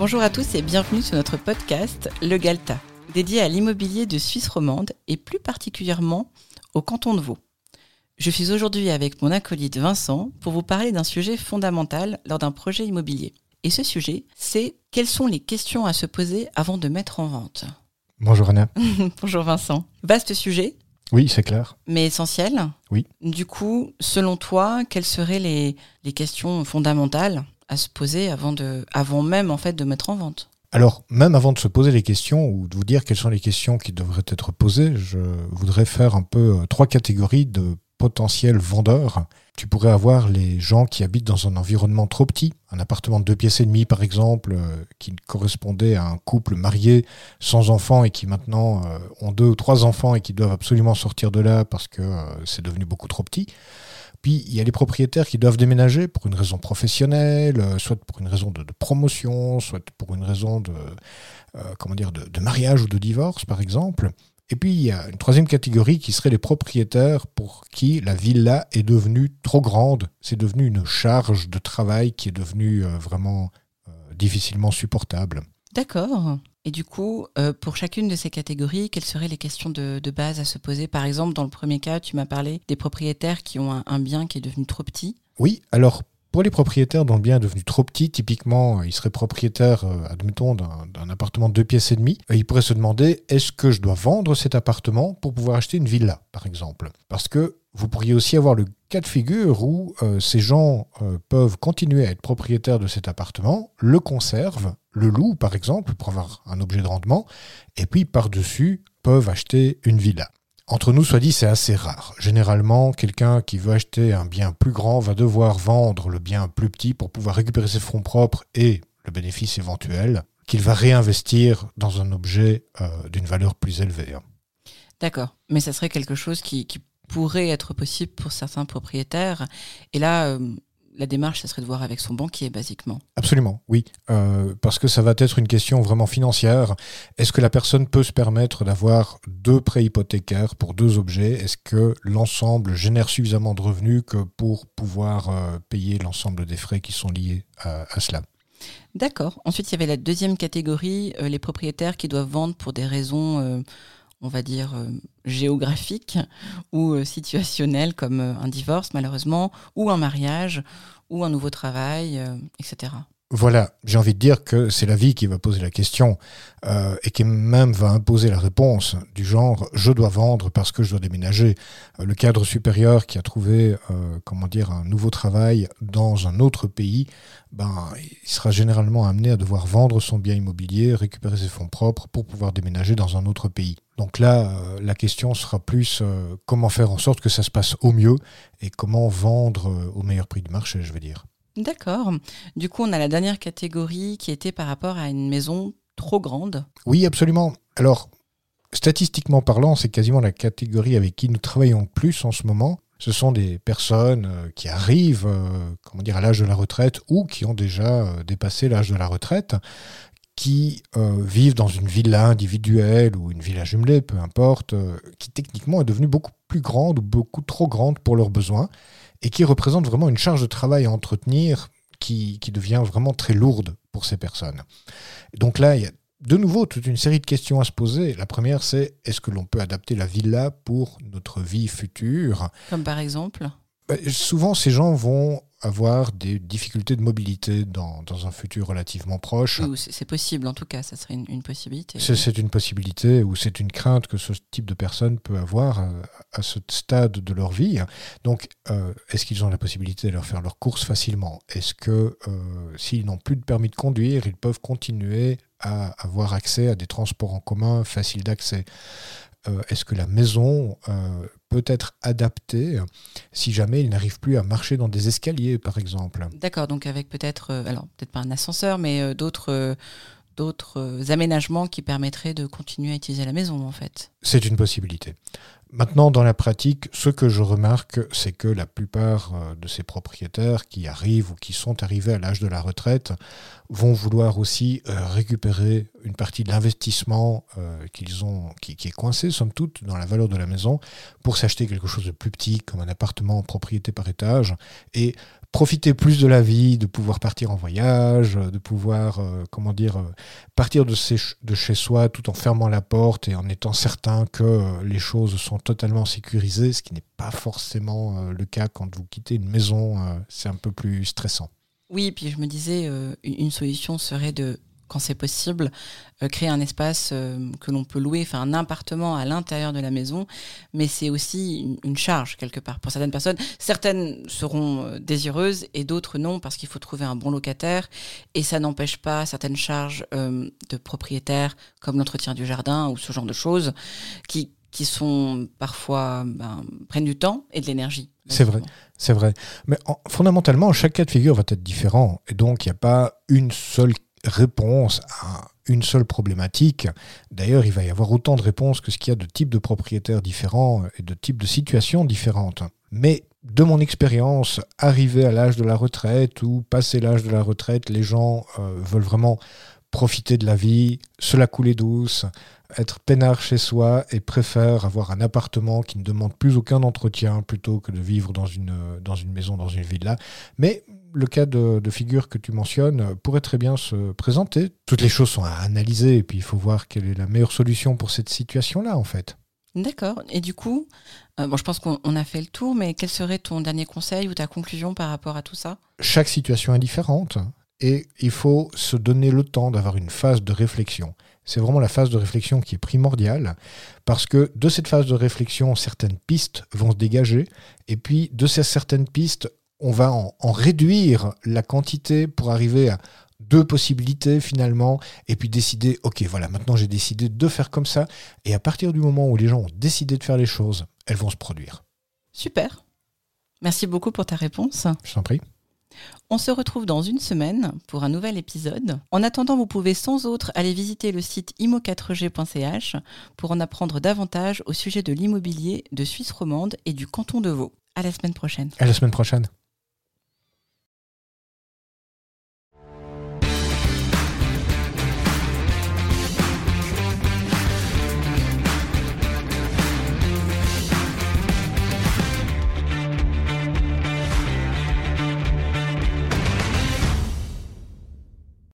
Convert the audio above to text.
Bonjour à tous et bienvenue sur notre podcast Le Galta, dédié à l'immobilier de Suisse romande et plus particulièrement au canton de Vaud. Je suis aujourd'hui avec mon acolyte Vincent pour vous parler d'un sujet fondamental lors d'un projet immobilier. Et ce sujet, c'est quelles sont les questions à se poser avant de mettre en vente Bonjour Anna. Bonjour Vincent. Vaste sujet, Oui, c'est clair. mais essentiel. Oui. Du coup, selon toi, quelles seraient les, les questions fondamentales à se poser avant, de, avant même en fait de mettre en vente Alors, même avant de se poser les questions ou de vous dire quelles sont les questions qui devraient être posées, je voudrais faire un peu euh, trois catégories de potentiels vendeurs. Tu pourrais avoir les gens qui habitent dans un environnement trop petit, un appartement de deux pièces et demie par exemple, euh, qui correspondait à un couple marié sans enfants et qui maintenant euh, ont deux ou trois enfants et qui doivent absolument sortir de là parce que c'est devenu beaucoup trop petit. Puis il y a les propriétaires qui doivent déménager pour une raison professionnelle, euh, soit pour une raison de, promotion, soit pour une raison de, euh, comment dire, de, mariage ou de divorce, par exemple. Et puis il y a une troisième catégorie qui serait les propriétaires pour qui la villa est devenue trop grande. C'est devenu une charge de travail qui est devenue euh, vraiment difficilement supportable. D'accord. Et du coup, euh, pour chacune de ces catégories, quelles seraient les questions de, base à se poser? Par exemple, dans le premier cas, tu m'as parlé des propriétaires qui ont un, bien qui est devenu trop petit. Oui, alors pour les propriétaires dont le bien est devenu trop petit, typiquement, euh, ils seraient propriétaires, euh, admettons, d'un appartement de deux pièces et demie, ils pourraient se demander est-ce que je dois vendre cet appartement pour pouvoir acheter une villa, par exemple? Parce que vous pourriez aussi avoir le cas de figure où ces gens peuvent continuer à être propriétaires de cet appartement, le conservent, le louent, par exemple, pour avoir un objet de rendement, et puis par-dessus peuvent acheter une villa. Entre nous, soit dit, c'est assez rare. Généralement, quelqu'un qui veut acheter un bien plus grand va devoir vendre le bien plus petit pour pouvoir récupérer ses fonds propres et le bénéfice éventuel qu'il va réinvestir dans un objet euh, d'une valeur plus élevée. hein. D'accord. Mais ça serait quelque chose qui, qui pourrait être possible pour certains propriétaires. Et là, euh, la démarche, ça serait de voir avec son banquier, basiquement. Absolument, oui. Euh, parce que ça va être une question vraiment financière. Est-ce que la personne peut se permettre d'avoir deux prêts hypothécaires pour deux objets? Est-ce que l'ensemble génère suffisamment de revenus que pour pouvoir euh, payer l'ensemble des frais qui sont liés à, à cela? D'accord. Ensuite, il y avait la deuxième catégorie, euh, les propriétaires qui doivent vendre pour des raisons, on va dire, euh, géographiques ou euh, situationnelles, comme euh, un divorce, malheureusement, ou un mariage, ou un nouveau travail, euh, etc. Voilà, j'ai envie de dire que c'est la vie qui va poser la question euh, et qui même va imposer la réponse du genre je dois vendre parce que je dois déménager. Euh, le cadre supérieur qui a trouvé euh, comment dire un nouveau travail dans un autre pays, ben il sera généralement amené à devoir vendre son bien immobilier, récupérer ses fonds propres pour pouvoir déménager dans un autre pays. Donc là, la question sera plus comment faire en sorte que ça se passe au mieux et comment vendre au meilleur prix du marché, je veux dire. D'accord. Du coup, on a la dernière catégorie qui était par rapport à une maison trop grande. Oui, absolument. Alors, statistiquement parlant, c'est quasiment la catégorie avec qui nous travaillons le plus en ce moment. Ce sont des personnes euh, qui arrivent euh, comment dire, à l'âge de la retraite ou qui ont déjà euh, dépassé l'âge de la retraite, qui euh, vivent dans une villa individuelle ou une villa jumelée, peu importe, euh, qui techniquement est devenue beaucoup plus grande ou beaucoup trop grande pour leurs besoins et qui représente vraiment une charge de travail à entretenir qui, qui devient vraiment très lourde pour ces personnes. Donc là, il y a de nouveau toute une série de questions à se poser. La première, c'est est-ce que l'on peut adapter la villa pour notre vie future? Comme par exemple? Souvent, ces gens vont avoir des difficultés de mobilité dans, dans un futur relativement proche. C'est possible, en tout cas, ça serait une, une possibilité. C'est une possibilité ou c'est une crainte que ce type de personne peut avoir euh, à ce stade de leur vie. Donc, euh, est-ce qu'ils ont la possibilité de leur faire leurs courses facilement? Est-ce que euh, s'ils n'ont plus de permis de conduire, ils peuvent continuer à avoir accès à des transports en commun faciles d'accès? Est-ce que la maison euh, peut être adaptée si jamais ils n'arrivent plus à marcher dans des escaliers, par exemple? D'accord, donc avec peut-être, euh, alors peut-être pas un ascenseur, mais euh, d'autres euh, d'autres euh, aménagements qui permettraient de continuer à utiliser la maison, en fait. C'est une possibilité. Maintenant, dans la pratique, ce que je remarque, c'est que la plupart euh, de ces propriétaires qui arrivent ou qui sont arrivés à l'âge de la retraite vont vouloir aussi euh, récupérer une partie de l'investissement euh, qu'ils ont, qui, est coincé, somme toute, dans la valeur de la maison, pour s'acheter quelque chose de plus petit, comme un appartement en propriété par étage, et profiter plus de la vie, de pouvoir partir en voyage, de pouvoir, comment dire, partir de, chez soi tout en fermant la porte et en étant certain que les choses sont totalement sécurisées, ce qui n'est pas forcément le cas quand vous quittez une maison, c'est un peu plus stressant. Oui, puis je me disais, une solution serait de quand c'est possible, euh, créer un espace euh, que l'on peut louer, enfin un appartement à l'intérieur de la maison, mais c'est aussi une, charge quelque part pour certaines personnes. Certaines seront euh, désireuses et d'autres non parce qu'il faut trouver un bon locataire et ça n'empêche pas certaines charges de propriétaires comme l'entretien du jardin ou ce genre de choses qui qui sont parfois ben, prennent du temps et de l'énergie. C'est vrai, c'est vrai. Mais fondamentalement, chaque cas de figure va être différent. Et donc, il n'y a pas une seule réponse à une seule problématique. D'ailleurs, il va y avoir autant de réponses que ce qu'il y a de types de propriétaires différents et de types de situations différentes. Mais de mon expérience, arrivé à l'âge de la retraite ou passé l'âge de la retraite, les gens euh, veulent vraiment profiter de la vie, se la couler douce, être peinard chez soi et préfèrent avoir un appartement qui ne demande plus aucun entretien plutôt que de vivre dans une, dans une maison, dans une villa. Mais le cas de, figure que tu mentionnes pourrait très bien se présenter. Toutes les choses sont à analyser et puis il faut voir quelle est la meilleure solution pour cette situation-là en fait. D'accord. Et du coup, euh, bon, je pense qu'on a fait le tour, mais quel serait ton dernier conseil ou ta conclusion par rapport à tout ça? Chaque situation est différente et il faut se donner le temps d'avoir une phase de réflexion. C'est vraiment la phase de réflexion qui est primordiale parce que de cette phase de réflexion, certaines pistes vont se dégager et puis de ces certaines pistes, on va en, réduire la quantité pour arriver à deux possibilités finalement, et puis décider, ok, voilà, maintenant j'ai décidé de faire comme ça, et à partir du moment où les gens ont décidé de faire les choses, elles vont se produire. Super. Merci beaucoup pour ta réponse. Je t'en prie. On se retrouve dans une semaine pour un nouvel épisode. En attendant, vous pouvez sans autre aller visiter le site imo4g.ch pour en apprendre davantage au sujet de l'immobilier de Suisse romande et du canton de Vaud. À la semaine prochaine. À la semaine prochaine.